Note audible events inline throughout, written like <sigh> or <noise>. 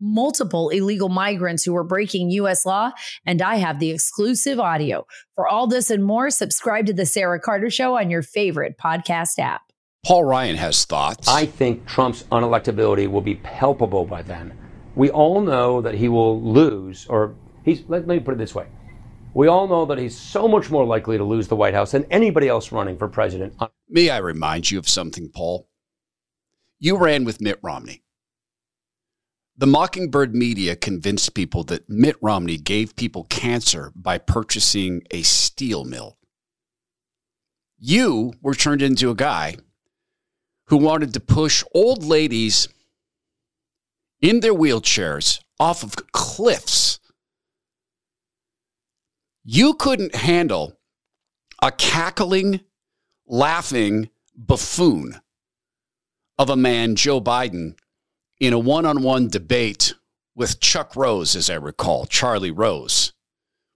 multiple illegal migrants who were breaking U.S. law, and I have the exclusive audio. For all this and more, subscribe to The Sarah Carter Show on your favorite podcast app. Paul Ryan has thoughts. I think Trump's unelectability will be palpable by then. We all know that he will lose, or he's, let me put it this way. We all know that he's so much more likely to lose the White House than anybody else running for president. May I remind you of something, Paul? You ran with Mitt Romney. The Mockingbird media convinced people that Mitt Romney gave people cancer by purchasing a steel mill. You were turned into a guy who wanted to push old ladies in their wheelchairs off of cliffs. You couldn't handle a cackling, laughing buffoon of a man, Joe Biden, in a one on one debate with Chuck Rose, as I recall, Charlie Rose.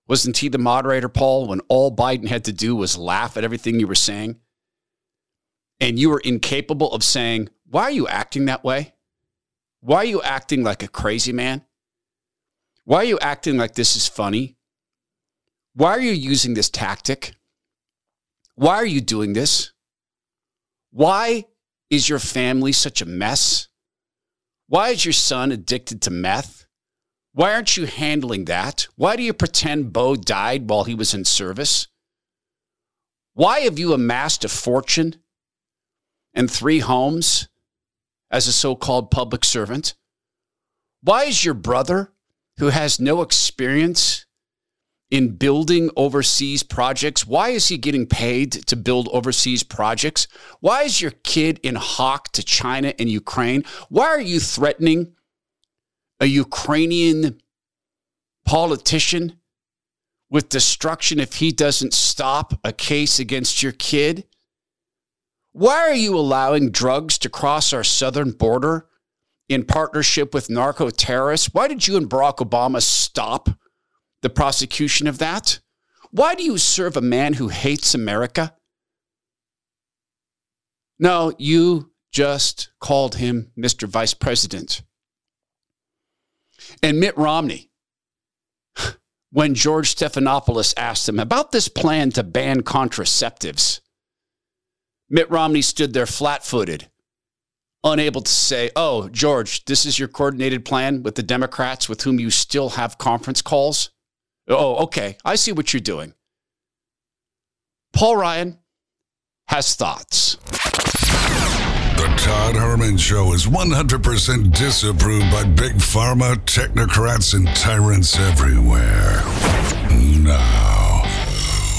Wasn't he the moderator, Paul, when all Biden had to do was laugh at everything you were saying? And you were incapable of saying, Why are you acting that way? Why are you acting like a crazy man? Why are you acting like this is funny? Why are you using this tactic? Why are you doing this? Why is your family such a mess? Why is your son addicted to meth? Why aren't you handling that? Why do you pretend Beau died while he was in service? Why have you amassed a fortune and three homes as a so called public servant? Why is your brother, who has no experience in building overseas projects? Why is he getting paid to build overseas projects? Why is your kid in hawk to China and Ukraine? Why are you threatening a Ukrainian politician with destruction if he doesn't stop a case against your kid? Why are you allowing drugs to cross our southern border in partnership with narco terrorists? Why did you and Barack Obama stop the prosecution of that? Why do you serve a man who hates America? No, you just called him Mr. Vice President. And Mitt Romney, <sighs> when George Stephanopoulos asked him about this plan to ban contraceptives, Mitt Romney stood there flat footed, unable to say, Oh, George, this is your coordinated plan with the Democrats with whom you still have conference calls. Oh, okay. I see what you're doing. Paul Ryan has thoughts. The Todd Herman Show is 100% disapproved by big pharma, technocrats, and tyrants everywhere. Now,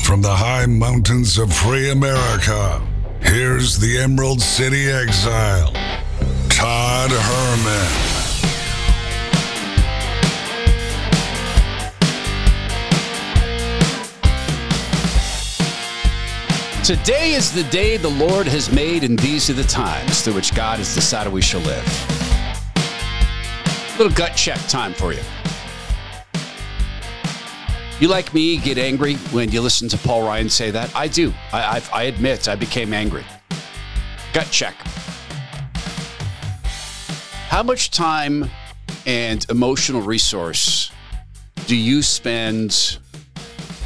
from the high mountains of free America, here's the Emerald City exile, Todd Herman. Today is the day the Lord has made, and these are the times through which God has decided we shall live. Little gut check time for you. You like me get angry when you listen to Paul Ryan say that? I do. I, I, I admit I became angry. Gut check. How much time and emotional resource do you spend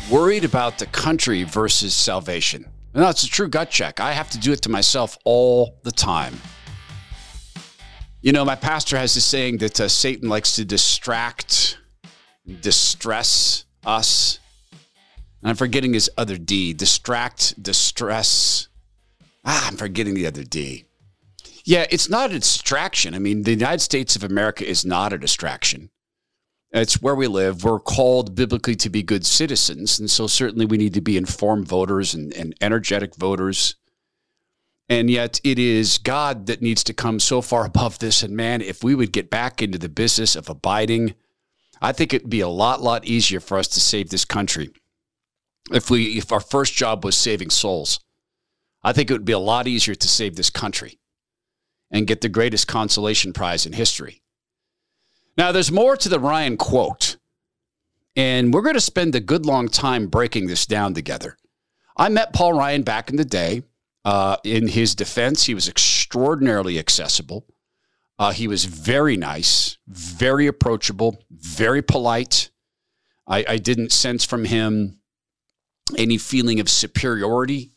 worried about the country versus salvation? No, it's a true gut check. I have to do it to myself all the time. You know, my pastor has this saying that uh, Satan likes to distract, distress us. And I'm forgetting his other D. Distract, distress. Ah, I'm forgetting the other D. Yeah, it's not a distraction. I mean, the United States of America is not a distraction. It's where we live. We're called biblically to be good citizens. And so certainly we need to be informed voters and, and energetic voters. And yet it is God that needs to come so far above this. And man, if we would get back into the business of abiding, I think it'd be a lot, lot easier for us to save this country. if we if our first job was saving souls. I think it would be a lot easier to save this country and get the greatest consolation prize in history. Now, there's more to the Ryan quote, and we're going to spend a good long time breaking this down together. I met Paul Ryan back in the day. Uh, in his defense, he was extraordinarily accessible. Uh, he was very nice, very approachable, very polite. I, I didn't sense from him any feeling of superiority.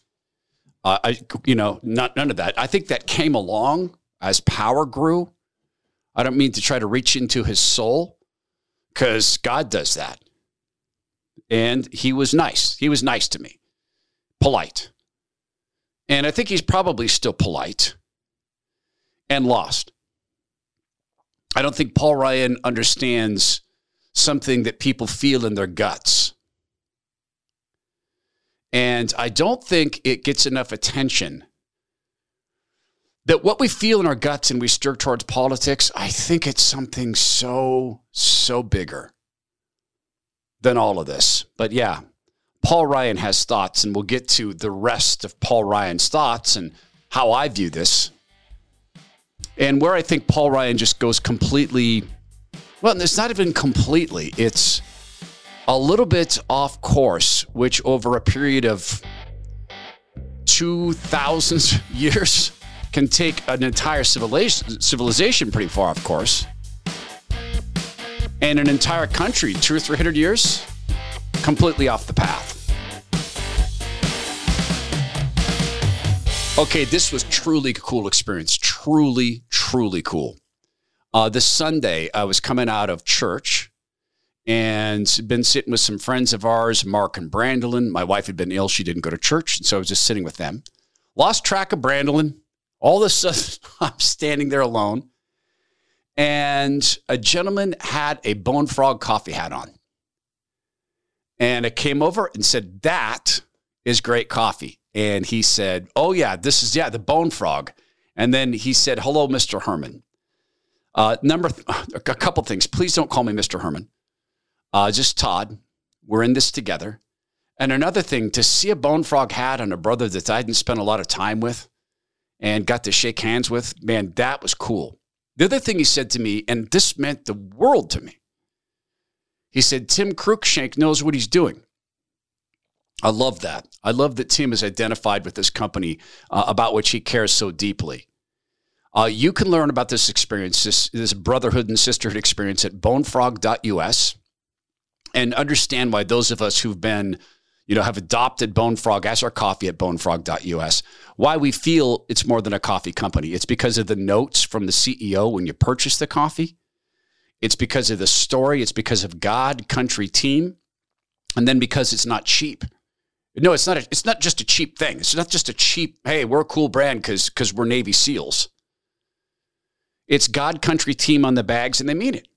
Uh, I, you know, not none of that. I think that came along as power grew. I don't mean to try to reach into his soul, because God does that. And he was nice. He was nice to me, polite, and I think he's probably still polite and lost. I don't think Paul Ryan understands something that people feel in their guts. And I don't think it gets enough attention. That what we feel in our guts and we stir towards politics, I think it's something so, so bigger than all of this. But yeah, Paul Ryan has thoughts, and we'll get to the rest of Paul Ryan's thoughts and how I view this. And where I think Paul Ryan just goes completely, well, it's not even completely, it's a little bit off course, which over a period of 2,000 <laughs> years can take an entire civilization, civilization pretty far of course. And an entire country, two or three hundred years, completely off the path. Okay, this was truly a cool experience. Truly, truly cool. Uh, this Sunday, I was coming out of church and been sitting with some friends of ours, Mark and Brandolyn. My wife had been ill; she didn't go to church, so I was just sitting with them. Lost track of Brandolyn. All of a sudden, <laughs> I'm standing there alone, and a gentleman had a Bone Frog coffee hat on, and I came over and said, "That is great coffee." And he said, "Oh yeah, this is yeah the Bone Frog." And then he said, "Hello, Mr. Herman." Uh, number th- <sighs> a couple things. Please don't call me Mr. Herman. Uh, just Todd. We're in this together. And another thing, to see a bone frog hat on a brother that I didn't spend a lot of time with and got to shake hands with, man, that was cool. The other thing he said to me, and this meant the world to me, he said, Tim Cruikshank knows what he's doing. I love that. I love that Tim is identified with this company uh, about which he cares so deeply. Uh, you can learn about this experience, this, this brotherhood and sisterhood experience at bonefrog.us and understand why those of us who've been, you know, have adopted Bone Frog as our coffee at bonefrog.us, why we feel it's more than a coffee company. It's because of the notes from the CEO when you purchase the coffee. It's because of the story. It's because of God, country, team. And then because it's not cheap. No, it's not. A, it's not just a cheap thing. It's not just a cheap. Hey, we're a cool brand because because we're Navy SEALs. It's God, country, team on the bags, and they mean it.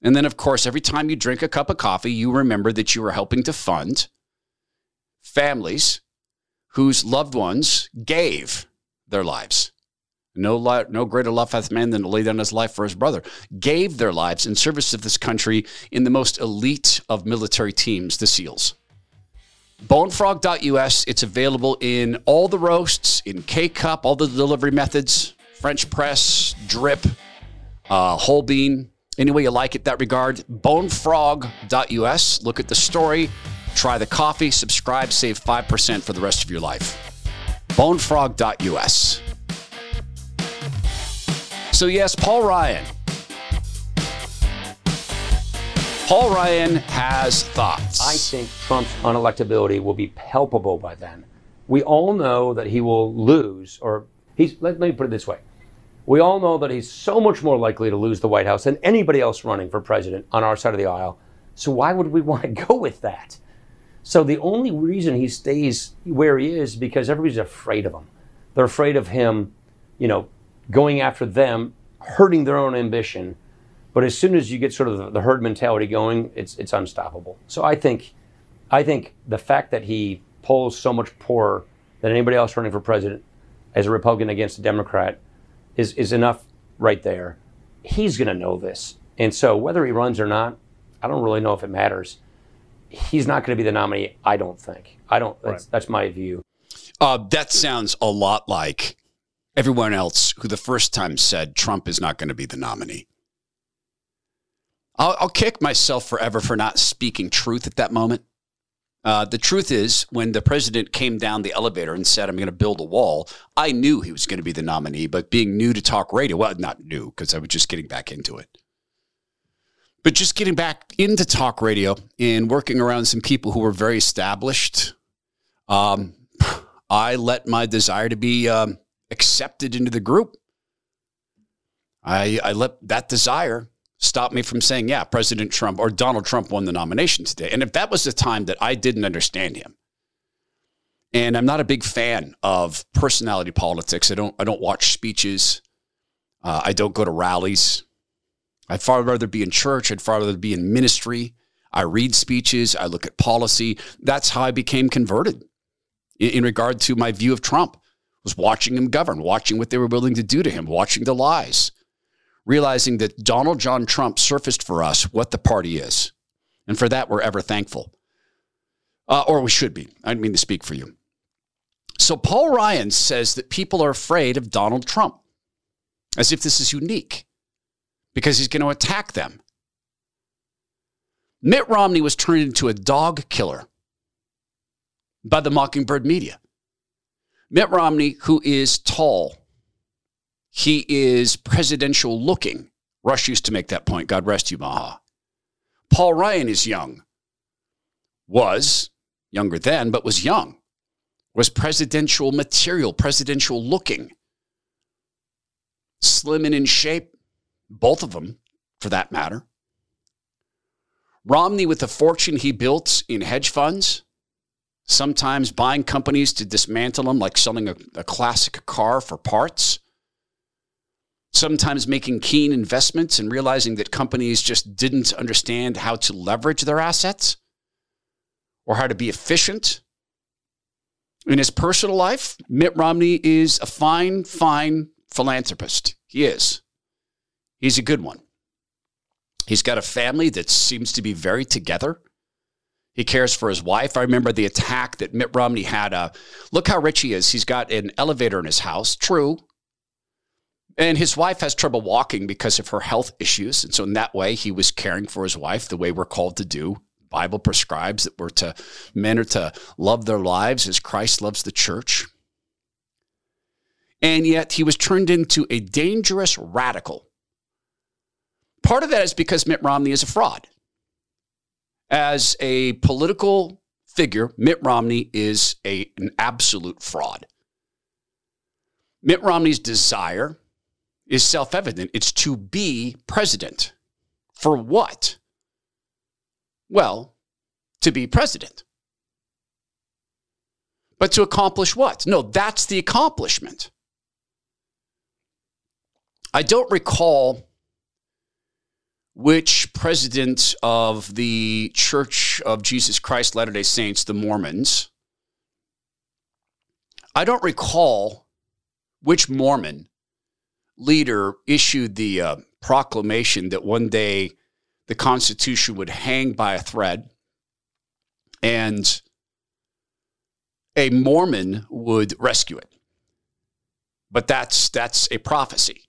And then, of course, every time you drink a cup of coffee, you remember that you are helping to fund families whose loved ones gave their lives. No, no greater love hath man than to lay down his life for his brother. Gave their lives in service of this country in the most elite of military teams, the SEALs. Bonefrog.us. It's available in all the roasts, in K cup, all the delivery methods, French press, drip, uh, whole bean, any way you like it that regard. Bonefrog.us. Look at the story, try the coffee, subscribe, save 5% for the rest of your life. Bonefrog.us. So, yes, Paul Ryan. Paul Ryan has thoughts. I think Trump's unelectability will be palpable by then. We all know that he will lose, or he's, let, let me put it this way. We all know that he's so much more likely to lose the White House than anybody else running for president on our side of the aisle. So why would we <laughs> want to go with that? So the only reason he stays where he is because everybody's afraid of him. They're afraid of him, you know, going after them, hurting their own ambition. But as soon as you get sort of the herd mentality going, it's it's unstoppable. So I think, I think the fact that he polls so much poorer than anybody else running for president as a Republican against a Democrat is, is enough right there. He's going to know this. And so whether he runs or not, I don't really know if it matters. He's not going to be the nominee. I don't think. I don't. That's, Right. that's my view. Uh, that sounds a lot like everyone else who the first time said Trump is not going to be the nominee. I'll, I'll kick myself forever for not speaking truth at that moment. Uh, the truth is, when the president came down the elevator and said, I'm going to build a wall, I knew he was going to be the nominee, but being new to talk radio, well, not new, because I was just getting back into it. But just getting back into talk radio and working around some people who were very established, um, I let my desire to be um, accepted into the group. I, I let that desire stop me from saying, yeah, President Trump or Donald Trump won the nomination today. And if that was the time that I didn't understand him, and I'm not a big fan of personality politics. I don't I don't watch speeches. Uh, I don't go to rallies. I'd far rather be in church. I'd far rather be in ministry. I read speeches. I look at policy. That's how I became converted in, in regard to my view of Trump. Was watching him govern, watching what they were willing to do to him, watching the lies, realizing that Donald John Trump surfaced for us what the party is, and for that we're ever thankful, uh, or we should be. I didn't mean to speak for you. So Paul Ryan says that people are afraid of Donald Trump, as if this is unique, because he's going to attack them. Mitt Romney was turned into a dog killer by the Mockingbird media. Mitt Romney, who is tall, he is presidential looking. Rush used to make that point. God rest you, Maha. Paul Ryan is young, was younger then, but was young, was presidential material, presidential looking, slim and in shape, both of them for that matter. Romney, with the fortune he built in hedge funds, sometimes buying companies to dismantle them, like selling a, a classic car for parts. Sometimes making keen investments and realizing that companies just didn't understand how to leverage their assets or how to be efficient. In his personal life, Mitt Romney is a fine, fine philanthropist. He is. He's a good one. He's got a family that seems to be very together. He cares for his wife. I remember the attack that Mitt Romney had. Uh, look how rich he is. He's got an elevator in his house. True. And his wife has trouble walking because of her health issues. And so, in that way, he was caring for his wife the way we're called to do. Bible prescribes that we're to men are to love their lives as Christ loves the church. And yet, he was turned into a dangerous radical. Part of that is because Mitt Romney is a fraud as a political figure, Mitt Romney is a, an absolute fraud. Mitt Romney's desire is self evident it's to be president. For what? Well, to be president. But to accomplish what? No, that's the accomplishment. I don't recall which president of the Church of Jesus Christ Latter day Saints, the Mormons, I don't recall which Mormon leader issued the uh, proclamation that one day the Constitution would hang by a thread and a Mormon would rescue it. But that's, that's a prophecy.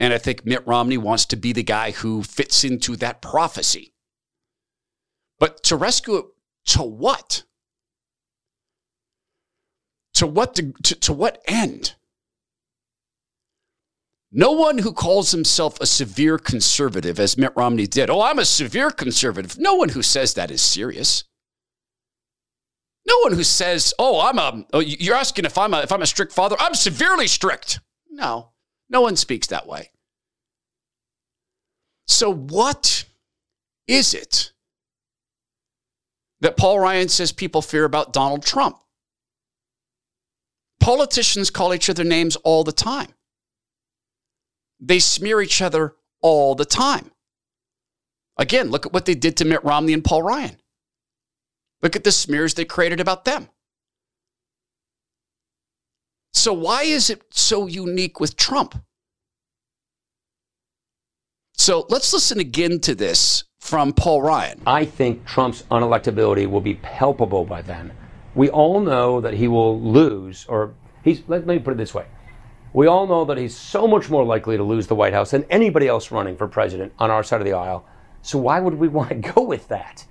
And I think Mitt Romney wants to be the guy who fits into that prophecy. But to rescue it to what? To what to, to, to what end? No one who calls himself a severe conservative, as Mitt Romney did, oh, I'm a severe conservative. No one who says that is serious. No one who says, "Oh, I'm a." Oh, you're asking if I'm a if I'm a strict father. I'm severely strict. No, no one speaks that way. So, what is it that Paul Ryan says people fear about Donald Trump? Politicians call each other names all the time. They smear each other all the time. Again, look at what they did to Mitt Romney and Paul Ryan. Look at the smears they created about them. So, why is it so unique with Trump? So, let's listen again to this from Paul Ryan. I think Trump's unelectability will be palpable by then. We all know that he will lose, or he's, let me put it this way. We all know that he's so much more likely to lose the White House than anybody else running for president on our side of the aisle. So why would we <laughs> want to go with that?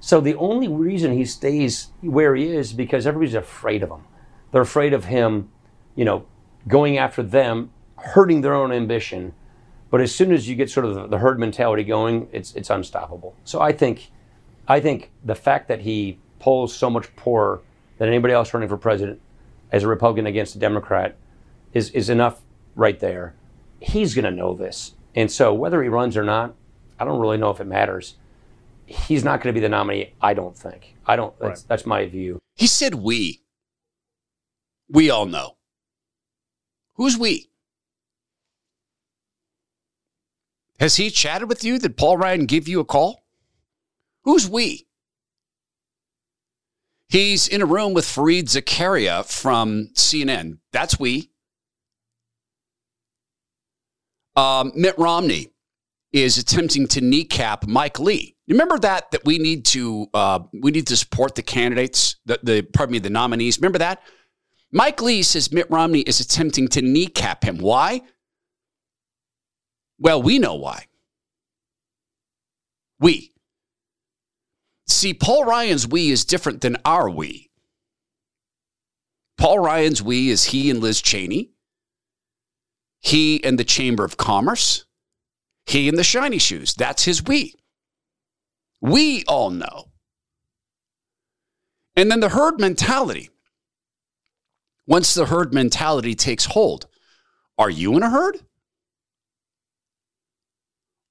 So the only reason he stays where he is because everybody's afraid of him. They're afraid of him, you know, going after them, hurting their own ambition. But as soon as you get sort of the herd mentality going, it's it's unstoppable. So I think, I think the fact that he polls so much poorer than anybody else running for president as a Republican against a Democrat is is enough right there. He's going to know this, and so whether he runs or not, I don't really know if it matters. He's not going to be the nominee. I don't think. I don't. That's, right. that's my view. He said we. We all know. Who's we? Has he chatted with you? Did Paul Ryan give you a call? Who's we? He's in a room with Fareed Zakaria from CNN. That's we. Um, Mitt Romney is attempting to kneecap Mike Lee. Remember that that we need to uh, we need to support the candidates, the, the pardon me, the nominees. Remember that Mike Lee says Mitt Romney is attempting to kneecap him. Why? Well, we know why. We. See, Paul Ryan's we is different than our we. Paul Ryan's we is he and Liz Cheney, he and the Chamber of Commerce, he and the shiny shoes. That's his we. We all know. And then the herd mentality. Once the herd mentality takes hold, are you in a herd?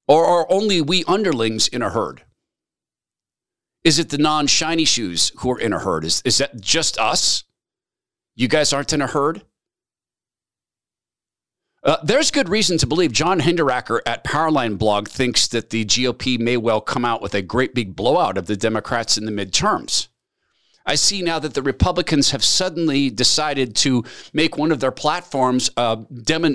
Or are only we underlings in a herd? Is it the non shiny shoes who are in a herd? Is, is that just us? You guys aren't in a herd? Uh, there's good reason to believe John Hinderaker at Powerline Blog thinks that the GOP may well come out with a great big blowout of the Democrats in the midterms. I see now that the Republicans have suddenly decided to make one of their platforms uh,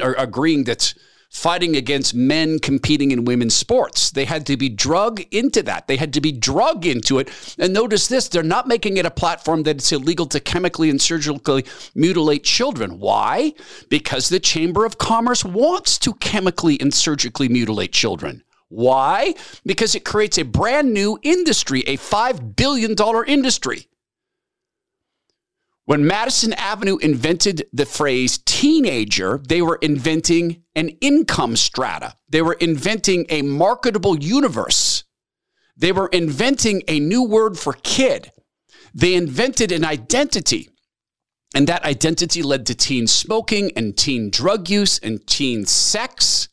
or agreeing that fighting against men competing in women's sports. They had to be drug into that. They had to be drug into it. And notice this they're not making it a platform that it's illegal to chemically and surgically mutilate children. Why? Because the Chamber of Commerce wants to chemically and surgically mutilate children. Why? Because it creates a brand new industry, a $5 billion industry. When Madison Avenue invented the phrase teenager, they were inventing an income strata. They were inventing a marketable universe. They were inventing a new word for kid. They invented an identity. And that identity led to teen smoking and teen drug use and teen sex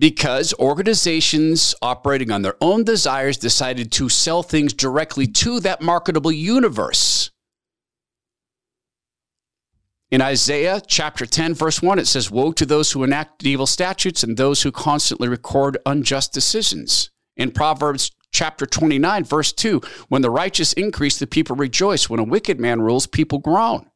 because organizations operating on their own desires decided to sell things directly to that marketable universe. In Isaiah chapter 10, verse 1, it says, Woe to those who enact evil statutes and those who constantly record unjust decisions. In Proverbs chapter 29, verse 2, when the righteous increase, the people rejoice. When a wicked man rules, people groan.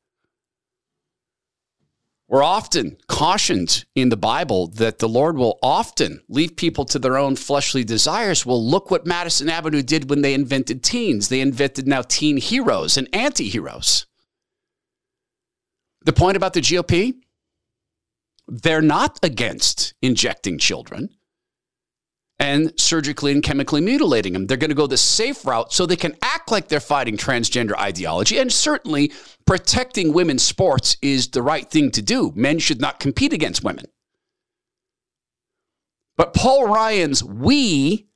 We're often cautioned in the Bible that the Lord will often leave people to their own fleshly desires. Well, look what Madison Avenue did when they invented teens. They invented now teen heroes and anti heroes. The point about the GOP? They're not against injecting children and surgically and chemically mutilating them. They're going to go the safe route so they can act like they're fighting transgender ideology. And certainly, protecting women's sports is the right thing to do. Men should not compete against women. But Paul Ryan's we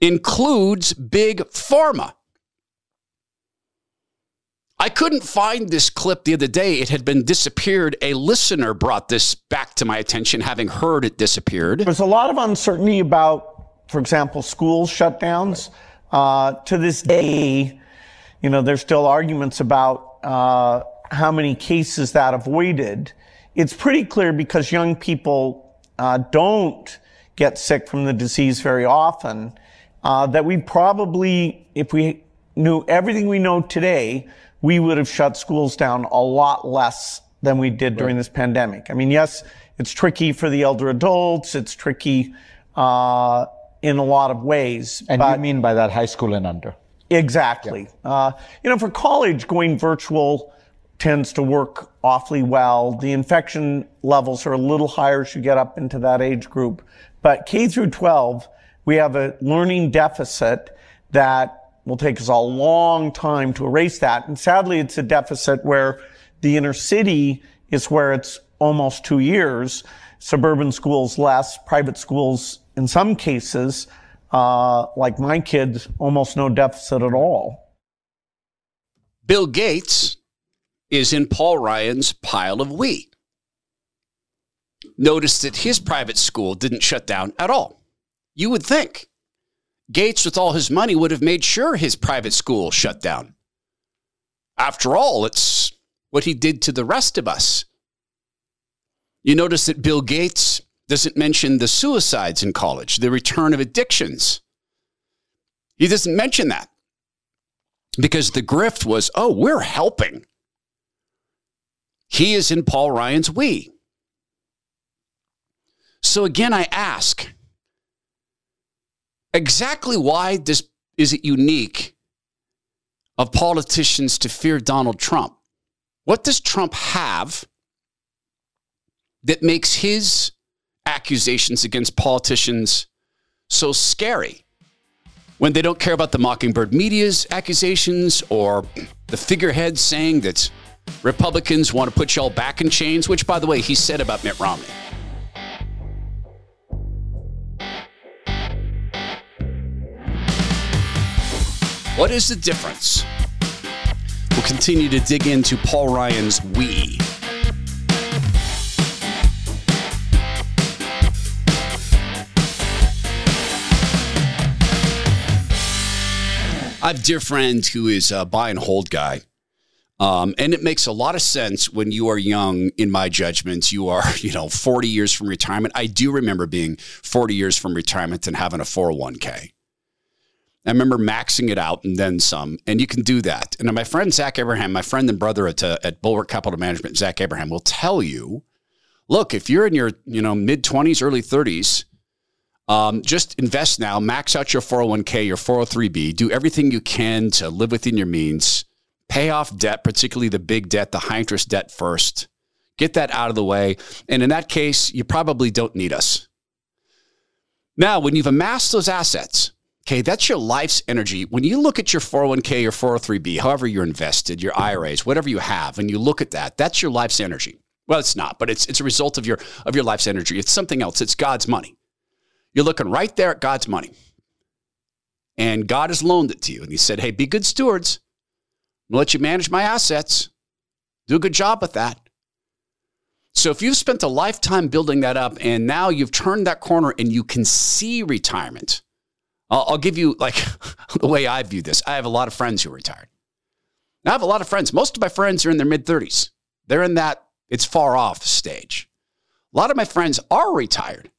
includes big pharma. I couldn't find this clip the other day. It had been disappeared. A listener brought this back to my attention, having heard it disappeared. There's a lot of uncertainty about, for example, school shutdowns. Uh, to this day, you know, there's still arguments about uh, how many cases that avoided. It's pretty clear because young people uh, don't get sick from the disease very often uh, that we probably, if we knew everything we know today, we would have shut schools down a lot less than we did during this pandemic. I mean, yes, it's tricky for the elder adults. It's tricky uh, in a lot of ways. And but you mean by that high school and under? exactly. Uh, you know, for college, going virtual tends to work awfully well. The infection levels are a little higher as you get up into that age group. But K through 12, we have a learning deficit that will take us a long time to erase that. And sadly, it's a deficit where the inner city is where it's almost two years. Suburban schools less, private schools in some cases, uh, like my kids, almost no deficit at all. Bill Gates is in Paul Ryan's pile of wheat. Notice that his private school didn't shut down at all. You would think Gates, with all his money, would have made sure his private school shut down. After all, it's what he did to the rest of us. You notice that Bill Gates doesn't mention the suicides in college, the return of addictions. He doesn't mention that because the grift was, oh, we're helping. He is in Paul Ryan's we. So again, I ask exactly why this is it unique of politicians to fear Donald Trump? What does Trump have that makes his accusations against politicians so scary? When they don't care about the Mockingbird media's accusations or the figurehead saying that Republicans want to put y'all back in chains, which, by the way, he said about Mitt Romney. What is the difference? We'll continue to dig into Paul Ryan's We. I have a dear friend who is a buy and hold guy. Um, and it makes a lot of sense when you are young, in my judgments. You are, <laughs> you know, 40 years from retirement. I do remember being 40 years from retirement and having a 401k. I remember maxing it out and then some, and you can do that. And my friend Zach Abraham, my friend and brother at, uh, at Bulwark Capital Management, Zach Abraham, will tell you, look, if you're in your you know mid 20s, early 30s, um, just invest now, max out your 401k, your 403b, do everything you can to live within your means, pay off debt, particularly the big debt, the high interest debt first. Get that out of the way. And in that case, you probably don't need us. Now, when you've amassed those assets, Okay, that's your life's energy. When you look at your 401k or 403b, however you're invested, your IRAs, whatever you have, and you look at that, that's your life's energy. Well, it's not, but it's it's a result of your of your life's energy. It's something else. It's God's money. You're looking right there at God's money. And God has loaned it to you. And he said, Hey, be good stewards. I'm gonna let you manage my assets. Do a good job with that. So if you've spent a lifetime building that up and now you've turned that corner and you can see retirement, I'll, I'll give you like <laughs> the way I view this. I have a lot of friends who are retired. I have a lot of friends. Most of my friends are in their mid 30s. They're in that it's far off stage. A lot of my friends are retired.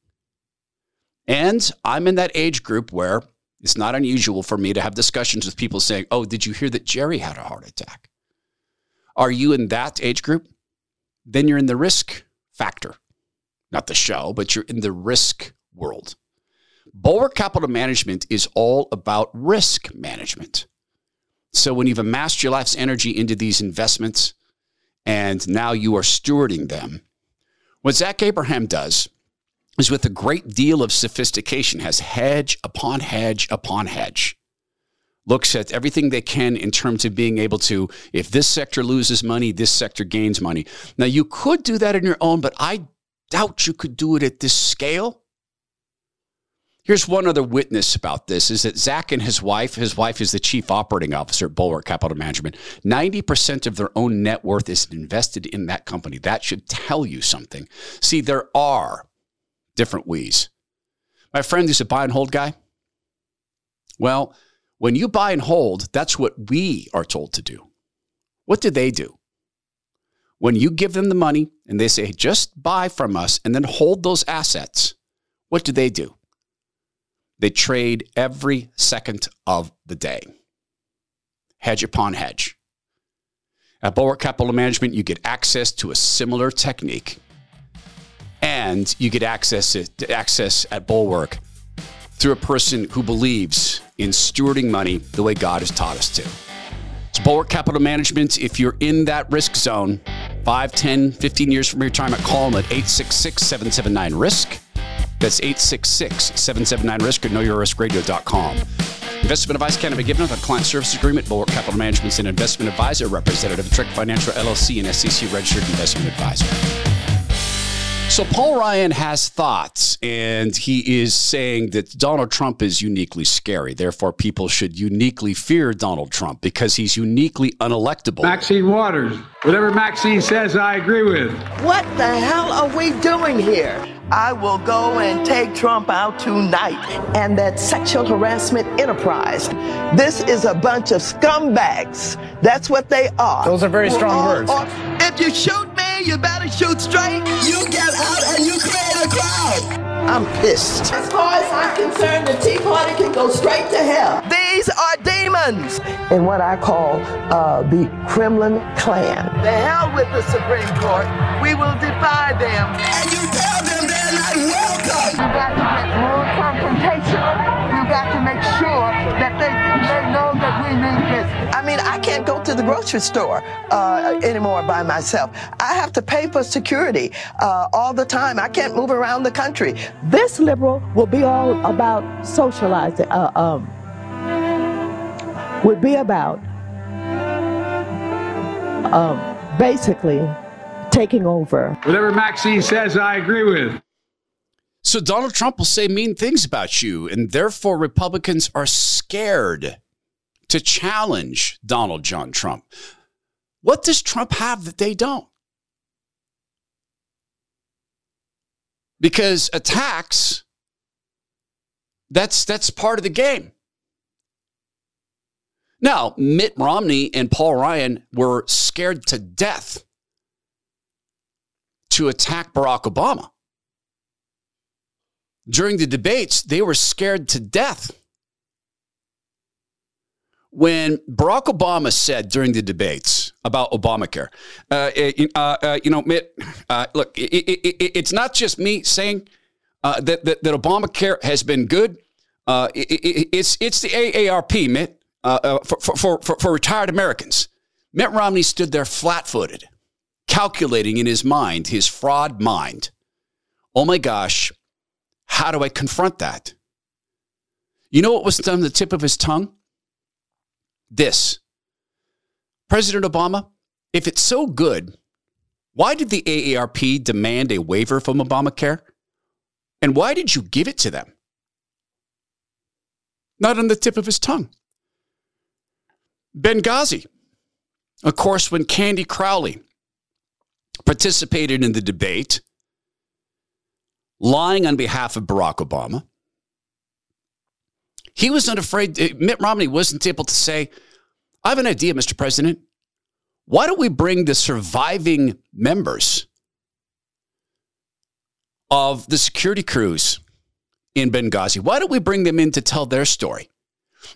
And I'm in that age group where it's not unusual for me to have discussions with people saying, Oh, did you hear that Jerry had a heart attack? Are you in that age group? Then you're in the risk factor. Not the show, but you're in the risk world. Bulwark Capital Management is all about risk management. So when you've amassed your life's energy into these investments and now you are stewarding them, what Zach Abraham does is with a great deal of sophistication, has hedge upon hedge upon hedge, looks at everything they can in terms of being able to, if this sector loses money, this sector gains money. Now, you could do that in your own, but I doubt you could do it at this scale Here's one other witness about this is that Zach and his wife, his wife is the chief operating officer at Bulwark Capital Management. 90% of their own net worth is invested in that company. That should tell you something. See, there are different ways. My friend who's a buy and hold guy. Well, when you buy and hold, that's what we are told to do. What do they do? When you give them the money and they say, just buy from us and then hold those assets, what do they do? They trade every second of the day. Hedge upon hedge. At Bulwark Capital Management, you get access to a similar technique. and you get access to access at Bulwark through a person who believes in stewarding money the way God has taught us to. It's Bulwark Capital Management. If you're in that risk zone, 5, 10, 15 years from your retirement, call them at 866 779 RISK. That's 866 779 RISK or knowyourriskradio.com. Investment advice can be given without a client service agreement. Bulwark Capital Management is an investment advisor, representative of Trek Financial LLC and SEC registered investment advisor. So Paul Ryan has thoughts, and he is saying that Donald Trump is uniquely scary. Therefore, people should uniquely fear Donald Trump because he's uniquely unelectable. Maxine Waters. Whatever Maxine says, I agree with. What the hell are we doing here? I will go and take Trump out tonight. And that sexual harassment enterprise. This is a bunch of scumbags. That's what they are. Those are very strong words. if you shoot me, you better shoot straight. You get out and you create a crowd. I'm pissed. As far as I'm concerned, the Tea Party can go straight to hell. These are demons in what I call uh, the Kremlin clan. The hell with the Supreme Court. We will defy them. And you tell them they're not welcome. You got to get more confrontational. Can't go to the grocery store uh, anymore by myself. I have to pay for security uh, all the time. I can't move around the country. This liberal will be all about socializing. Uh, um, would be about um, basically taking over. Whatever Maxine says, I agree with. So Donald Trump will say mean things about you, and therefore Republicans are scared to challenge Donald John Trump. What does Trump have that they don't? Because attacks, that's that's part of the game. Now, Mitt Romney and Paul Ryan were scared to death to attack Barack Obama. During the debates, they were scared to death. When Barack Obama said during the debates about Obamacare, uh, uh, uh, you know, Mitt, uh, look, it, it, it, it's not just me saying uh, that, that, that, Obamacare has been good. Uh, it's, it's the AARP, Mitt, for, for, for, for retired Americans. Mitt Romney stood there flat footed, calculating in his mind, his fraud mind. Oh my gosh, how do I confront that? You know what was on the tip of his tongue? This President Obama, if it's so good, why did the AARP demand a waiver from Obamacare? And why did you give it to them? Not on the tip of his tongue. Benghazi. Of course, when Candy Crowley participated in the debate, lying on behalf of Barack Obama. He was not afraid, eh, Mitt Romney wasn't able to say, I have an idea, Mr. President. Why don't we bring the surviving members of the security crews in Benghazi? Why don't we bring them in to tell their story?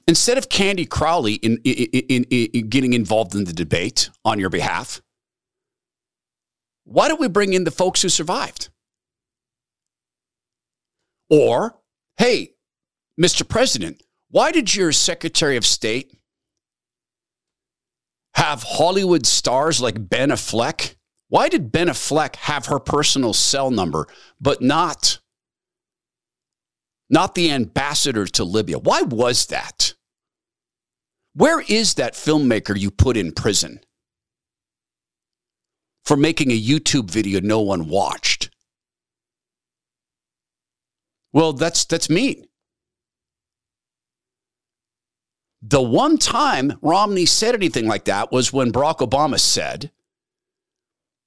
Instead of Candy Crowley in, in, in, in getting involved in the debate on your behalf, why don't we bring in the folks who survived? Or, hey, Mr. President, why did your Secretary of State have Hollywood stars like Ben Affleck? Why did Ben Affleck have her personal cell number, but not, not the ambassador to Libya? Why was that? Where is that filmmaker you put in prison for making a YouTube video no one watched? Well, that's that's mean. The one time Romney said anything like that was when Barack Obama said,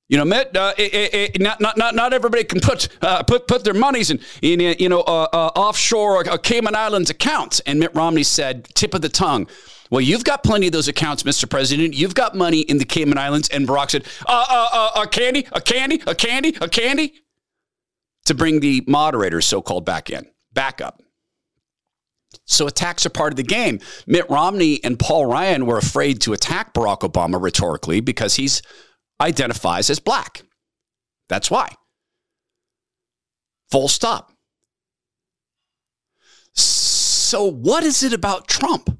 "You know, Mitt, uh, it, it, it, not, not not not everybody can put uh, put put their monies in in you know uh, uh offshore uh, Cayman Islands accounts." And Mitt Romney said, "Tip of the tongue." Well, you've got plenty of those accounts, Mr. President. You've got money in the Cayman Islands. And Barack said, uh, uh, uh, a candy, a candy, a candy, a candy to bring the moderators, so called, back in, back up. So attacks are part of the game. Mitt Romney and Paul Ryan were afraid to attack Barack Obama rhetorically because he's identifies as black. That's why. Full stop. So, what is it about Trump?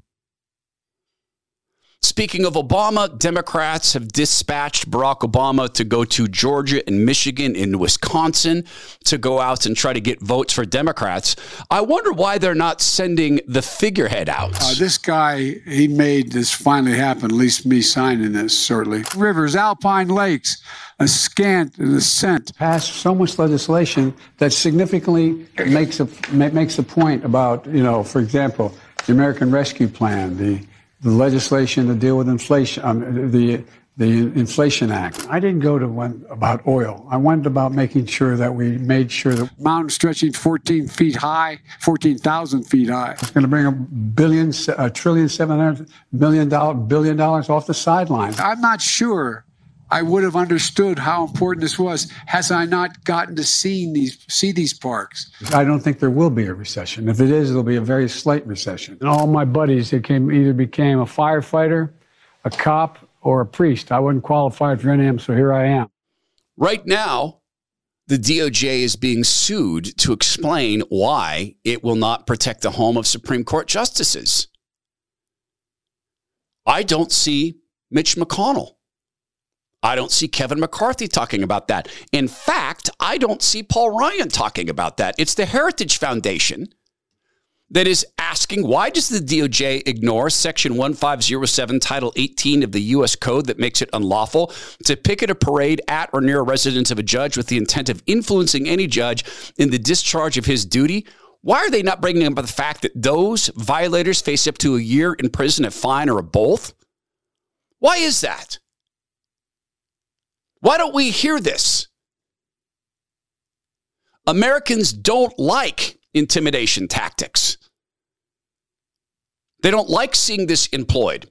Speaking of Obama, Democrats have dispatched Barack Obama to go to Georgia and Michigan and Wisconsin to go out and try to get votes for Democrats. I wonder why they're not sending the figurehead out. Uh, this guy, he made this finally happen, at least me signing this, certainly. Rivers, Alpine Lakes, a scant and a cent. Passed so much legislation that significantly makes a, makes a point about, you know, for example, the American Rescue Plan, the the legislation to deal with inflation, um, the the Inflation Act. I didn't go to one about oil. I went about making sure that we made sure that mountain stretching 14 feet high, 14,000 feet high. It's going to bring a billion, a trillion, seven hundred million dollar billion dollars off the sidelines. I'm not sure I would have understood how important this was has I not gotten to see these see these parks. I don't think there will be a recession. If it is, it'll be a very slight recession. And all my buddies that came either became a firefighter, a cop, or a priest. I wasn't qualified for any of them, so here I am. Right now, the DOJ is being sued to explain why it will not protect the home of Supreme Court justices. I don't see Mitch McConnell I don't see Kevin McCarthy talking about that. In fact, I don't see Paul Ryan talking about that. It's the Heritage Foundation that is asking why does the DOJ ignore section 1507 title 18 of the US code that makes it unlawful to picket a parade at or near a residence of a judge with the intent of influencing any judge in the discharge of his duty why are they not bringing up the fact that those violators face up to a year in prison, a fine, or a both? Why is that? Why don't we hear this? Americans don't like intimidation tactics. They don't like seeing this employed.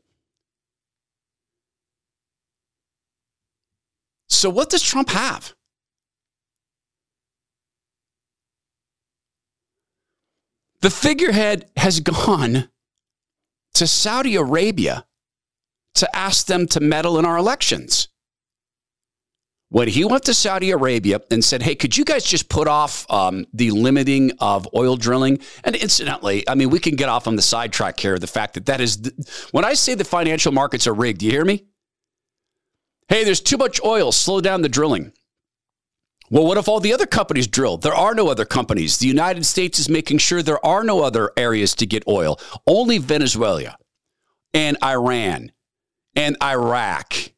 So, what does Trump have? The figurehead has <laughs> gone to Saudi Arabia to ask them to meddle in our elections when he went to Saudi Arabia and said, Hey, could you guys just put off um, the limiting of oil drilling? And incidentally, I mean, we can get off on the sidetrack here. The fact that that is, when I say the financial markets are rigged, you hear me? Hey, there's too much oil, slow down the drilling. Well, what if all the other companies drill? There are no other companies. The United States is making sure there are no other areas to get oil, only Venezuela and Iran and Iraq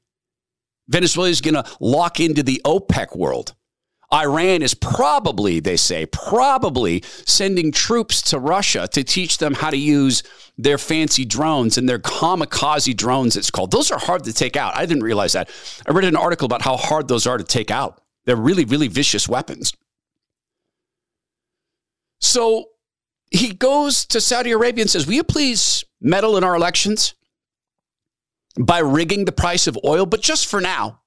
Venezuela is going to lock into the OPEC world. Iran is probably, they say, probably sending troops to Russia to teach them how to use their fancy drones and their kamikaze drones, it's called. Those are hard to take out. I didn't realize that. I read an article about how hard those are to take out. They're really, really vicious weapons. So he goes to Saudi Arabia and says, Will you please meddle in our elections? By rigging the price of oil, but just for now,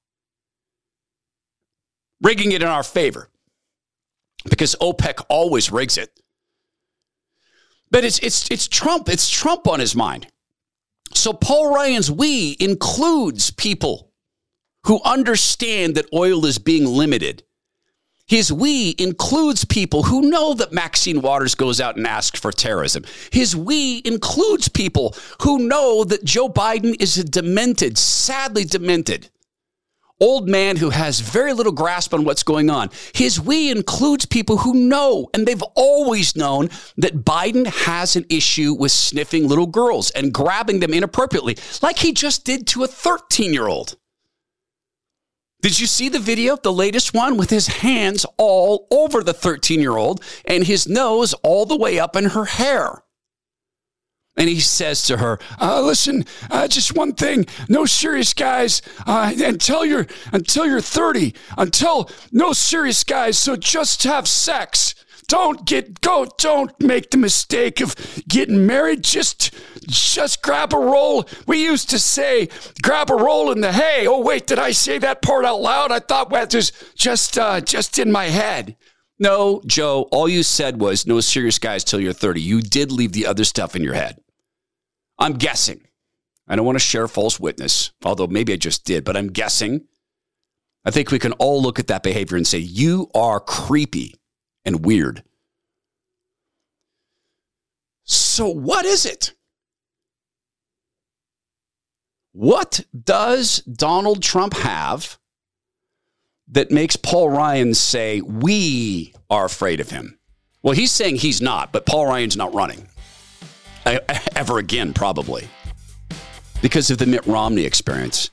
rigging it in our favor because OPEC always rigs it. But it's, it's, it's Trump. It's Trump on his mind. So Paul Ryan's we includes people who understand that oil is being limited his we includes people who know that Maxine Waters goes out and asks for terrorism. His we includes people who know that Joe Biden is a demented, sadly demented, old man who has very little grasp on what's going on. His we includes people who know, and they've always known, that Biden has an issue with sniffing little girls and grabbing them inappropriately, like he just did to a 13 year old. Did you see the video, the latest one, with his hands all over the 13 year old and his nose all the way up in her hair? And he says to her, uh, "Listen, uh, just one thing: no serious guys uh, until you're until you're 30. Until no serious guys. So just have sex." Don't get go. Don't make the mistake of getting married. Just just grab a roll. We used to say, grab a roll in the hay. Oh wait, did I say that part out loud? I thought that was just uh, just in my head. No, Joe. All you said was no serious guys till you're 30. You did leave the other stuff in your head. I'm guessing. I don't want to share false witness, although maybe I just did, but I'm guessing. I think we can all look at that behavior and say, you are creepy and weird. So, what is it? What does Donald Trump have that makes Paul Ryan say, We are afraid of him? Well, he's saying he's not, but Paul Ryan's not running ever again, probably because of the Mitt Romney experience.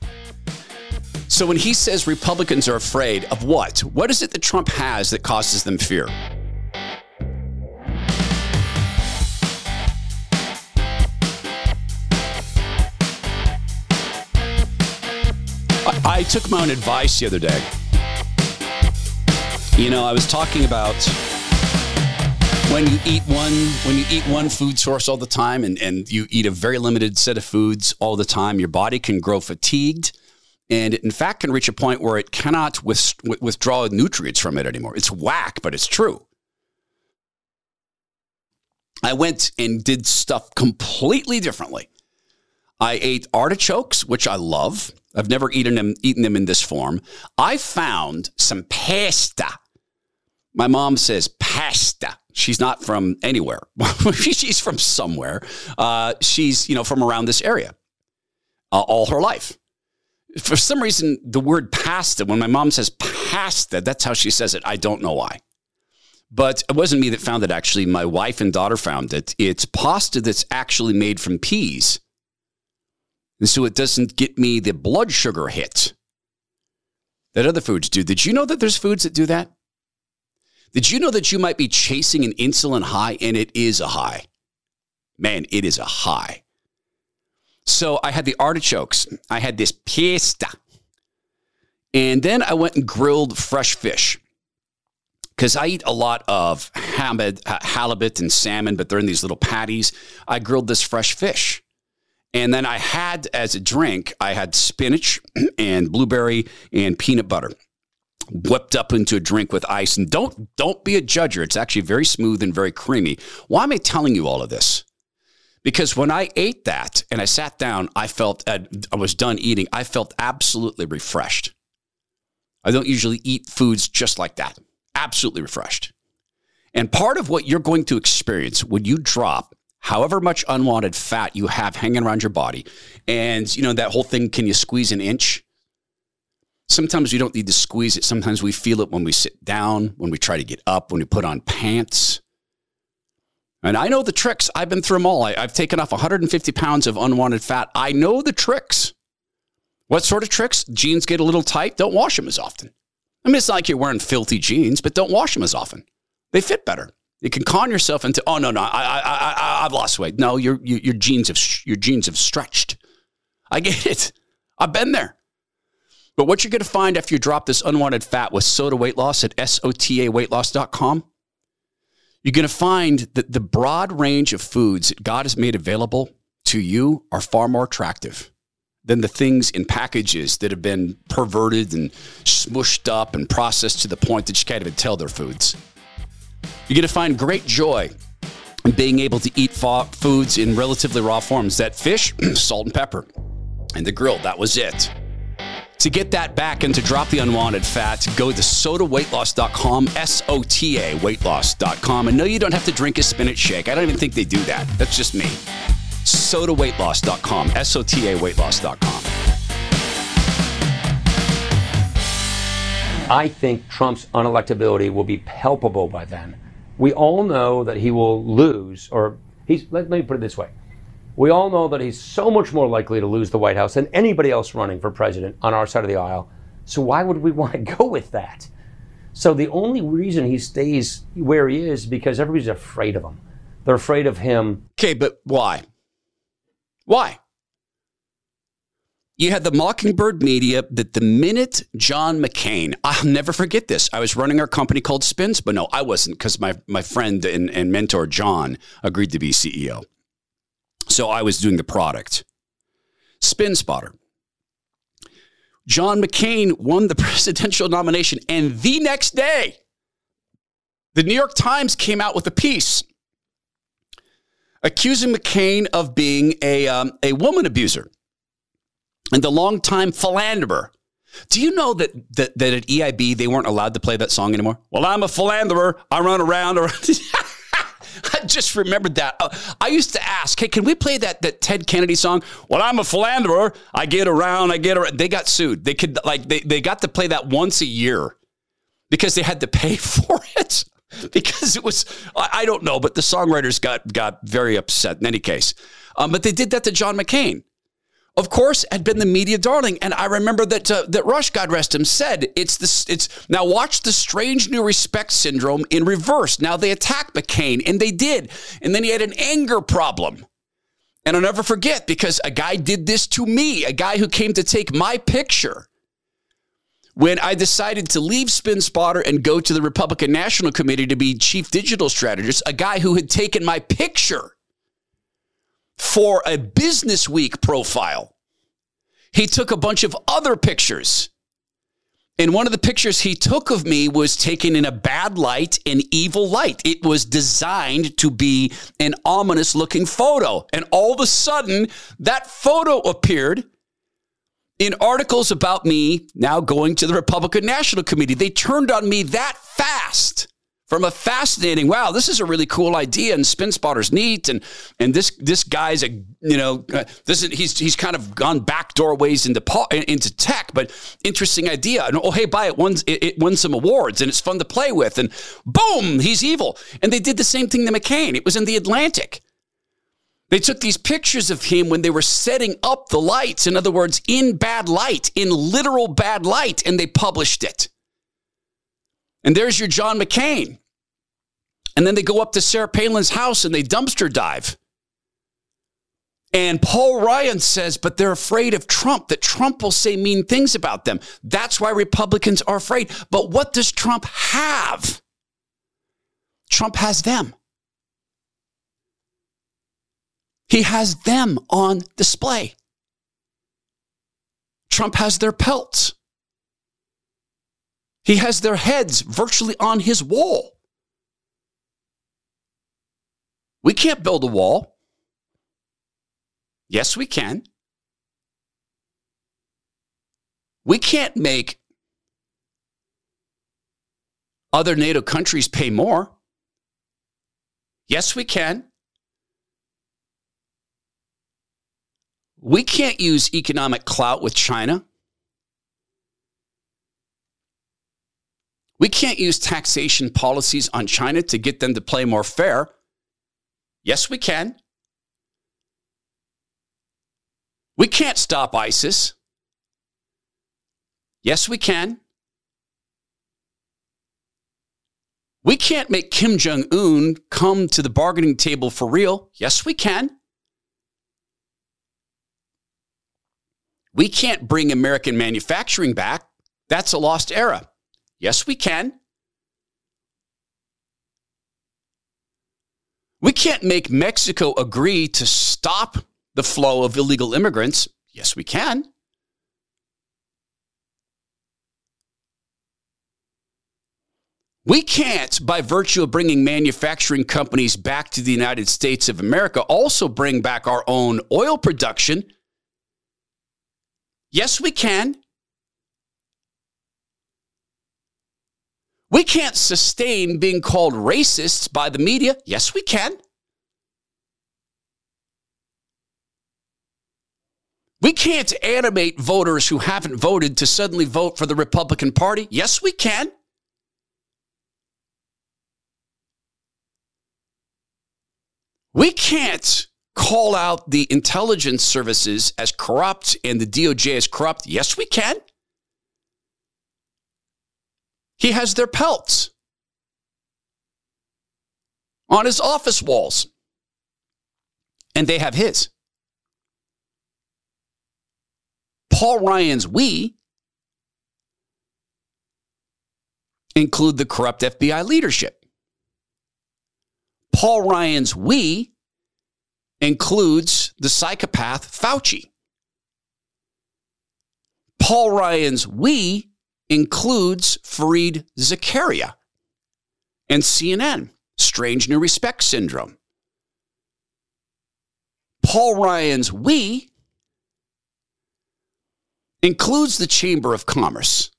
So when he says Republicans are afraid of what? What is it that Trump has that causes them fear? I, took my own advice the other day. You know, I was talking about when you eat one when you eat one food source all the time and, and you eat a very limited set of foods all the time, your body can grow fatigued and it in fact can reach a point where it cannot with, withdraw nutrients from it anymore. It's whack, but it's true. I went and did stuff completely differently. I ate artichokes, which I love. I've never eaten them eaten them in this form. I found some pasta. My mom says pasta. She's not from anywhere. <laughs> she's from somewhere. Uh, she's you know from around this area uh, all her life. For some reason, the word pasta. When my mom says pasta, that's how she says it. I don't know why. But it wasn't me that found it. Actually, my wife and daughter found it. It's pasta that's actually made from peas and so it doesn't get me the blood sugar hit that other foods do. Did you know that there's foods that do that? Did you know that you might be chasing an insulin high and it is a high? Man, it is a high. So I had the artichokes, I had this pasta, and then I went and grilled fresh fish because I eat a lot of halibut and salmon, but they're in these little patties. I grilled this fresh fish. And then I had as a drink, I had spinach <clears throat> and blueberry and peanut butter whipped up into a drink with ice. And don't don't be a judger. It's actually very smooth and very creamy. Why am I telling you all of this? Because when I ate that and I sat down, I felt uh, I was done eating. I felt absolutely refreshed. I don't usually eat foods just like that. Absolutely refreshed. And part of what you're going to experience when you drop however much unwanted fat you have hanging around your body. And, you know, that whole thing can you squeeze an inch? Sometimes we don't need to squeeze it. Sometimes we feel it when we sit down, when we try to get up, when we put on pants. And I know the tricks. I've been through them all. I, have taken off 150 pounds of unwanted fat. I know the tricks. What sort of tricks? Jeans get a little tight. Don't wash them as often. I mean, it's not like you're wearing filthy jeans, but don't wash them as often. They fit better. You can con yourself into, oh no, no, I, I, I, I've lost weight. No, your, your, your genes have, your genes have stretched. I get <laughs> it. I've been there. But what you're going to find after you drop this unwanted fat with SOTA weight loss at sotaweightloss.com, you're going to find that the broad range of foods that God has made available to you are far more attractive than the things in packages that have been perverted and smushed up and processed to the point that you can't even tell they're foods. You're going to find great joy in being able to eat foods in relatively raw forms. That fish, <clears throat> salt and pepper, and the grill, that was it. To get that back and to drop the unwanted fat, go to sotaweightloss.com, S O T A weightloss.com. And no, you don't have to drink a spinach shake. I don't even think they do that. That's just me. Sotaweightloss.com, S O T A weightloss.com. I think Trump's unelectability will be palpable by then we all know that he will lose, or he's, let me put it this way. We all know that he's so much more likely to lose the White House than anybody else running for president on our side of the aisle. So why would we <laughs> want to go with that? So the only reason he stays where he is because everybody's afraid of him. They're afraid of him. Okay, but why? Why? You had the Mockingbird media that the minute John McCain, I'll never forget this. I was running our company called Spins, but no, I wasn't because my, my friend and, and mentor, John, agreed to be CEO. So I was doing the product. Spin Spotter. John McCain won the <laughs> presidential nomination, and the next day, the New York Times came out with a piece accusing McCain of being a, um, a woman abuser and the longtime philanderer Do you know that, that that at EIB they weren't allowed to play that song anymore? Well, I'm a philanderer. I run around. around. <laughs> <laughs> <laughs> I just remembered that. Uh, I used to ask, "Hey, can we play that that Ted Kennedy song?" Well, I'm a philanderer. I get around. I get around. They got sued. They could like they they got to play that once a year because they had to pay <laughs> for it because it was I don't know, but the songwriters got got very upset in any case. Um, but they did that to John McCain of course, had been the media darling. And I remember that uh, that Rush, God rest him, said it's this. It's now watch the strange new respect syndrome in reverse. Now they attacked McCain, and they did, and then he had an anger problem. And I'll never forget because a guy did this to me, a guy who came to take my picture. When I decided to leave Spin Spotter and go to the Republican National Committee to be chief digital strategist, a guy who had taken my picture for a Business Week profile. He took a bunch of other pictures. And one of the pictures he took of me was taken in a bad light, an evil light. It was designed to be an ominous looking photo. And all of a sudden, that photo appeared in articles about me now going to the Republican National Committee. They turned on me that fast from a fascinating wow this is a really cool idea and spin spotter's neat and and this this guy's a you know uh, this is he's he's kind of gone back doorways into into tech but interesting idea. And oh hey buy it won it, it won some awards and it's fun to play with and boom he's evil. And they did the same thing to McCain. It was in the Atlantic. They took these pictures of him when they were setting up the lights in other words in bad light in literal bad light and they published it. And there's your John McCain and then they go up to Sarah Palin's house and they dumpster dive. And Paul Ryan says, but they're afraid of Trump, that Trump will say mean things about them. That's why Republicans are afraid. But what does Trump have? Trump has them. He has them on display. Trump has their pelts. He has their heads virtually on his wall. We can't build a wall. Yes, we can. We can't make other NATO countries pay more. Yes, we can. We can't use economic clout with China. We can't use taxation policies on China to get them to play more fair. Yes, we can. We can't stop ISIS. Yes, we can. We can't make Kim Jong un come to the bargaining table for real. Yes, we can. We can't bring American manufacturing back. That's a lost era. Yes, we can. We can't make Mexico agree to stop the flow of illegal immigrants. Yes, we can. We can't, by virtue of bringing manufacturing companies back to the United States of America, also bring back our own oil production. Yes, we can. We can't sustain being called racists by the media. Yes, we can. We can't animate voters who haven't voted to suddenly vote for the Republican Party. Yes, we can. We can't call out the intelligence services as corrupt and the DOJ as corrupt. Yes, we can. He has their pelts on his office walls, and they have his. Paul Ryan's we include the corrupt FBI leadership. Paul Ryan's we includes the psychopath Fauci. Paul Ryan's we includes Fareed Zakaria and CNN, strange new respect syndrome. Paul Ryan's we includes the Chamber of Commerce.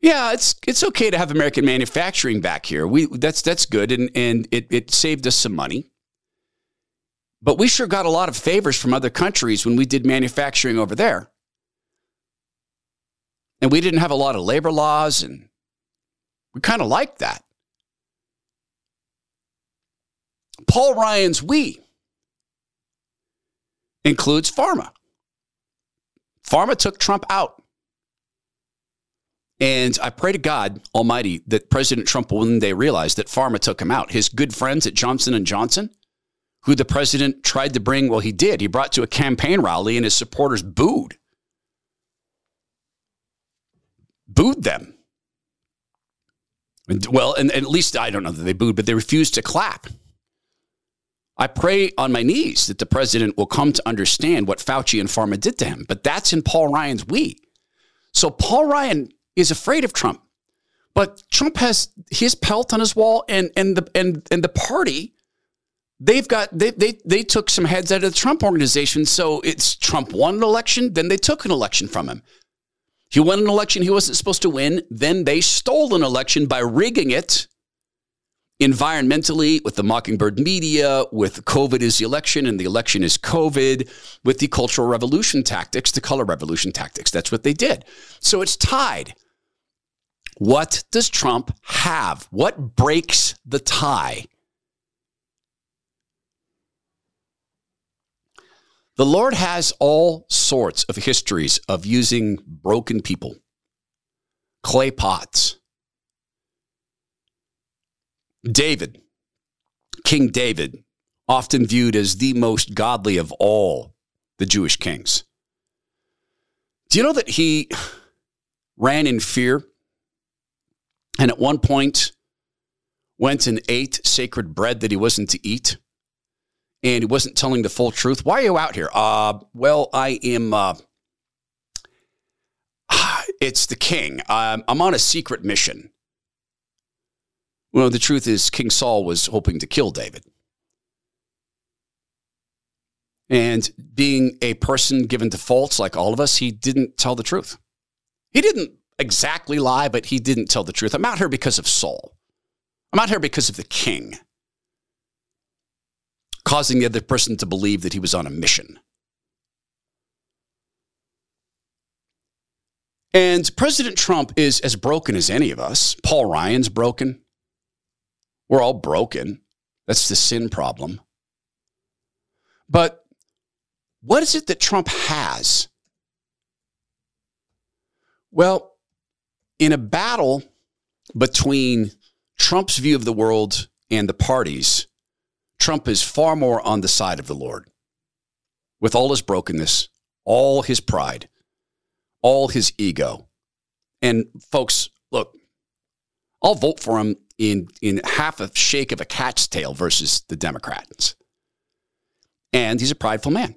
Yeah, it's it's okay to have American manufacturing back here. We that's that's good and and it, it saved us some money. But we sure got a lot of favors from other countries when we did manufacturing over there. And we didn't have a lot of labor laws and we kind of liked that. Paul Ryan's we includes pharma. Pharma took Trump out. And I pray to God Almighty that President Trump one day realize that pharma took him out. His good friends at Johnson and Johnson, who the president tried to bring, well, he did. He brought to a campaign rally and his supporters booed. Booed them. Well, and, and at least I don't know that they booed, but they refused to clap. I pray on my knees that the president will come to understand what Fauci and Pharma did to him. But that's in Paul Ryan's we. So Paul Ryan is afraid of Trump. But Trump has his pelt on his wall and and the and and the party they've got they they they took some heads out of the Trump organization. So it's Trump won an election, then they took an election from him. He won an election he wasn't supposed to win, then they stole an election by rigging it environmentally, with the Mockingbird media, with COVID is the election and the election is COVID, with the Cultural Revolution tactics, the Color Revolution tactics. That's what they did. So it's tied. What does Trump have? What breaks the tie? The Lord has all sorts of histories of using broken people, clay pots, David, King David, often viewed as the most godly of all the Jewish kings. Do you know that he ran in fear and at one point went and ate sacred bread that he wasn't to eat? And he wasn't telling the full truth. Why are you out here? Uh, well, I am. Uh, <sighs> it's the king. I'm on a secret mission. Well, the truth is, King Saul was hoping to kill David. And being a person given to faults like all of us, he didn't tell the truth. He didn't exactly lie, but he didn't tell the truth. I'm out here because of Saul. I'm out here because of the king, causing the other person to believe that he was on a mission. And President Trump is as broken as any of us. Paul Ryan's broken. We're all broken. That's the sin problem. But what is it that Trump has? Well, in a battle between Trump's view of the world and the parties, Trump is far more on the side of the Lord. With all his brokenness, all his pride, all his ego. And folks, look, I'll vote for him in in half a shake of a cat's tail versus the Democrats. And he's a prideful man.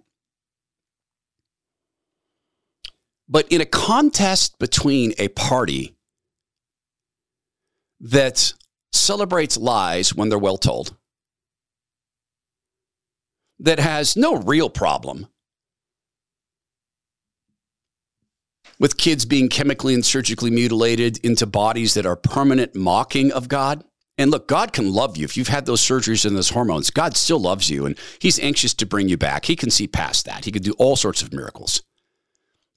But in a contest between a party that celebrates lies when they're well told, that has no real problem with kids being chemically and surgically mutilated into bodies that are permanent mocking of God. And look, God can love you. If you've had those surgeries and those hormones, God still loves you and He's anxious to bring you back. He can see past that. He can do all sorts of miracles.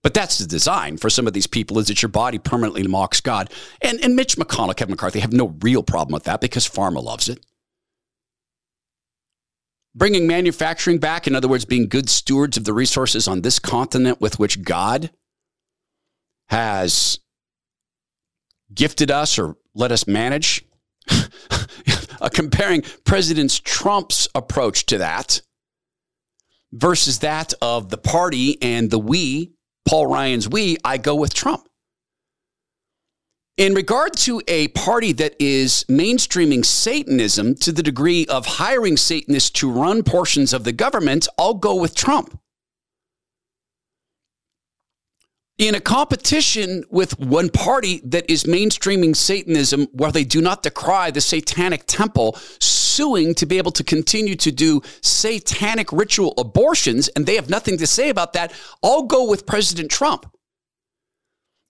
But that's the design for some of these people is that your body permanently mocks God. And, and Mitch McConnell, Kevin McCarthy have no real problem with that because pharma loves it. Bringing manufacturing back, in other words, being good stewards of the resources on this continent with which God has gifted us or let us manage. <laughs> Uh, comparing President Trump's approach to that versus that of the party and the we, Paul Ryan's we, I go with Trump. In regard to a party that is mainstreaming Satanism to the degree of hiring Satanists to run portions of the government, I'll go with Trump in a competition with one party that is mainstreaming Satanism, where they do not decry the satanic temple, suing to be able to continue to do satanic ritual abortions, and they have nothing to say about that. I'll go with President Trump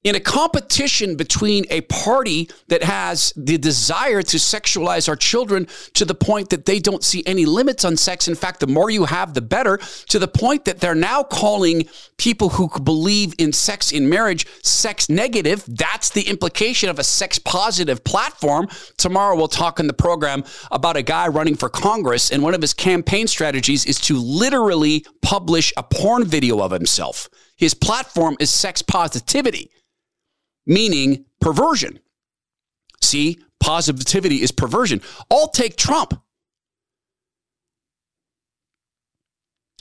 in a competition between a party that has the desire to sexualize our children to the point that they don't see any limits on sex. In fact, the more you have, the better, to the point that they're now calling people who believe in sex in marriage sex negative. That's the implication of a sex positive platform. Tomorrow, we'll talk in the program about a guy running for Congress, and one of his campaign strategies is to literally publish a porn video of himself. His platform is sex positivity meaning perversion. See, positivity is perversion. I'll take Trump.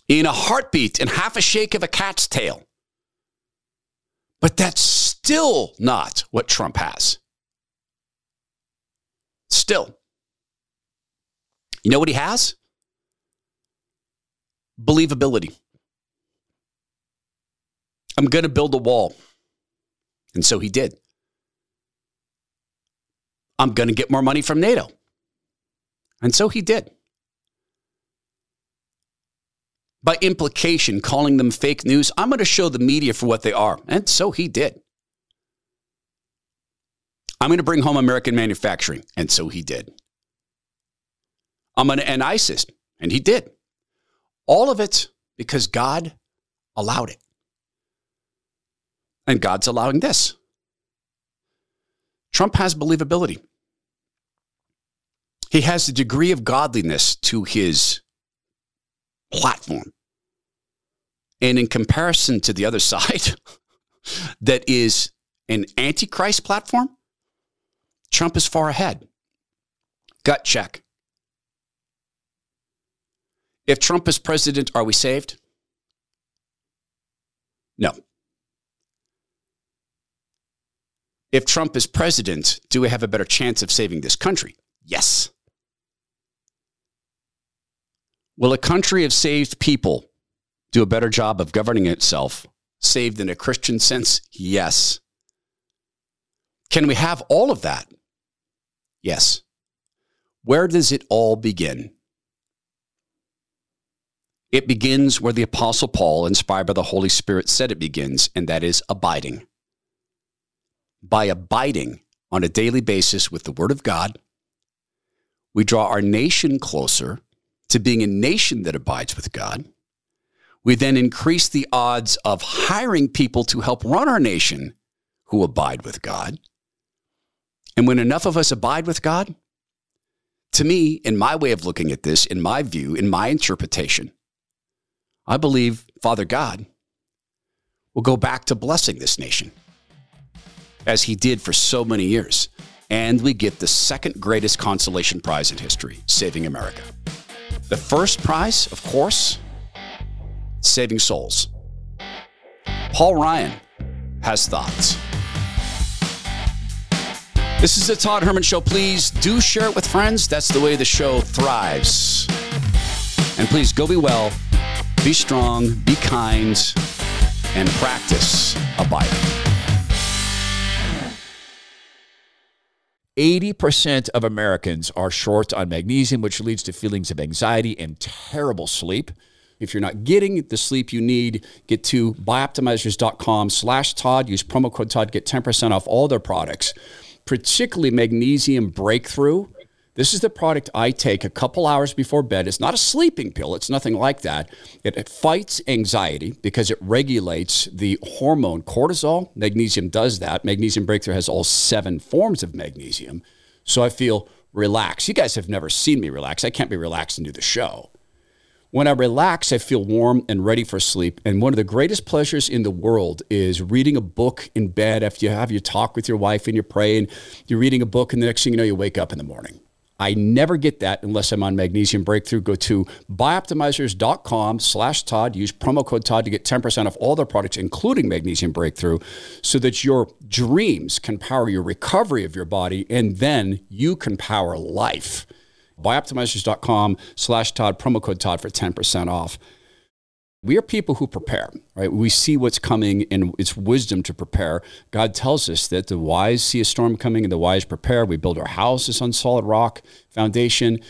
In a heartbeat and half a shake of a cat's tail. But that's still not what Trump has. Still. You know what he has? Believability. I'm going to build a wall. And so he did. I'm going to get more money from NATO. And so he did. By implication, calling them fake news, I'm going to show the media for what they are. And so he did. I'm going to bring home American manufacturing. And so he did. I'm going to end ISIS. And he did. All of it because God allowed it. And God's allowing this. Trump has believability. He has a degree of godliness to his platform. And in comparison to the other <laughs> side, that is an antichrist platform, Trump is far ahead. Gut check. If Trump is president, are we saved? No. If Trump is president, do we have a better chance of saving this country? Yes. Will a country of saved people do a better job of governing itself, saved in a Christian sense? Yes. Can we have all of that? Yes. Where does it all begin? It begins where the Apostle Paul, inspired by the Holy Spirit, said it begins, and that is abiding by abiding on a daily basis with the Word of God. We draw our nation closer to being a nation that abides with God. We then increase the odds of hiring people to help run our nation who abide with God. And when enough of us abide with God, to me, in my way of looking at this, in my view, in my interpretation, I believe Father God will go back to blessing this nation as he did for so many years. And we get the second greatest consolation prize in history, Saving America. The first prize, of course, saving souls. Paul Ryan has thoughts. This is the Todd Herman Show. Please do share it with friends. That's the way the show thrives. And please go be well, be strong, be kind, and practice abiding. 80% of Americans are short on magnesium, which leads to feelings of anxiety and terrible sleep. If you're not getting the sleep you need, get to bioptimizers.com slash Todd. Use promo code Todd, get 10% off all their products, particularly Magnesium Breakthrough. This is the product I take a couple hours before bed. It's not a sleeping pill, it's nothing like that. It, it, fights anxiety because it regulates the hormone cortisol. Magnesium does that. Magnesium Breakthrough has all seven forms of magnesium. So I feel relaxed. You guys have never seen me relax. I can't be relaxed and do the show. When I relax, I feel warm and ready for sleep. And one of the greatest pleasures in the world is reading a book in bed after you have your talk with your wife and you pray and you're reading a book, and the next thing you know, you wake up in the morning. I never get that unless I'm on Magnesium Breakthrough. Go to bioptimizers.com slash Todd. Use promo code Todd to get 10% off all their products, including Magnesium Breakthrough, so that your dreams can power your recovery of your body and then you can power life. Bioptimizers.com slash Todd, promo code Todd for 10% off. We are people who prepare, right? We see what's coming and it's wisdom to prepare. God tells us that the wise see a storm coming and the wise prepare. We build our houses on solid rock foundation.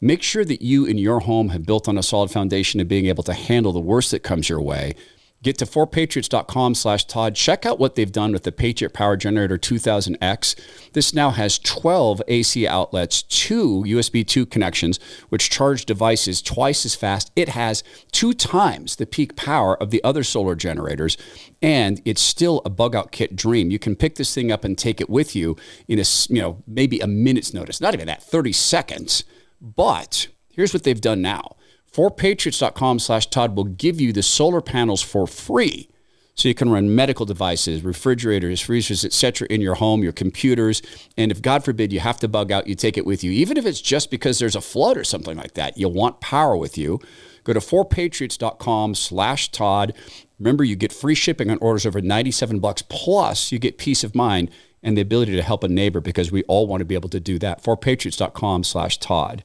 Make sure that you and your home have built on a solid foundation of being able to handle the worst that comes your way Get to 4patriots.com slash Todd. Check out what they've done with the Patriot Power Generator 2000X. This now has 12 AC outlets, two USB 2 connections, which charge devices twice as fast. It has two times the peak power of the other solar generators, and it's still a bug out kit dream. You can pick this thing up and take it with you in a, you know, maybe a minute's notice, not even that, 30 seconds. But here's what they've done now 4patriots.com slash Todd will give you the solar panels for free. So you can run medical devices, refrigerators, freezers, etc. in your home, your computers. And if God forbid you have to bug out, you take it with you. Even if it's just because there's a flood or something like that, you'll want power with you. Go to 4patriots.com slash Todd. Remember, you get free shipping on orders over 97 bucks. Plus, you get peace of mind and the ability to help a neighbor because we all want to be able to do that. 4patriots.com slash Todd.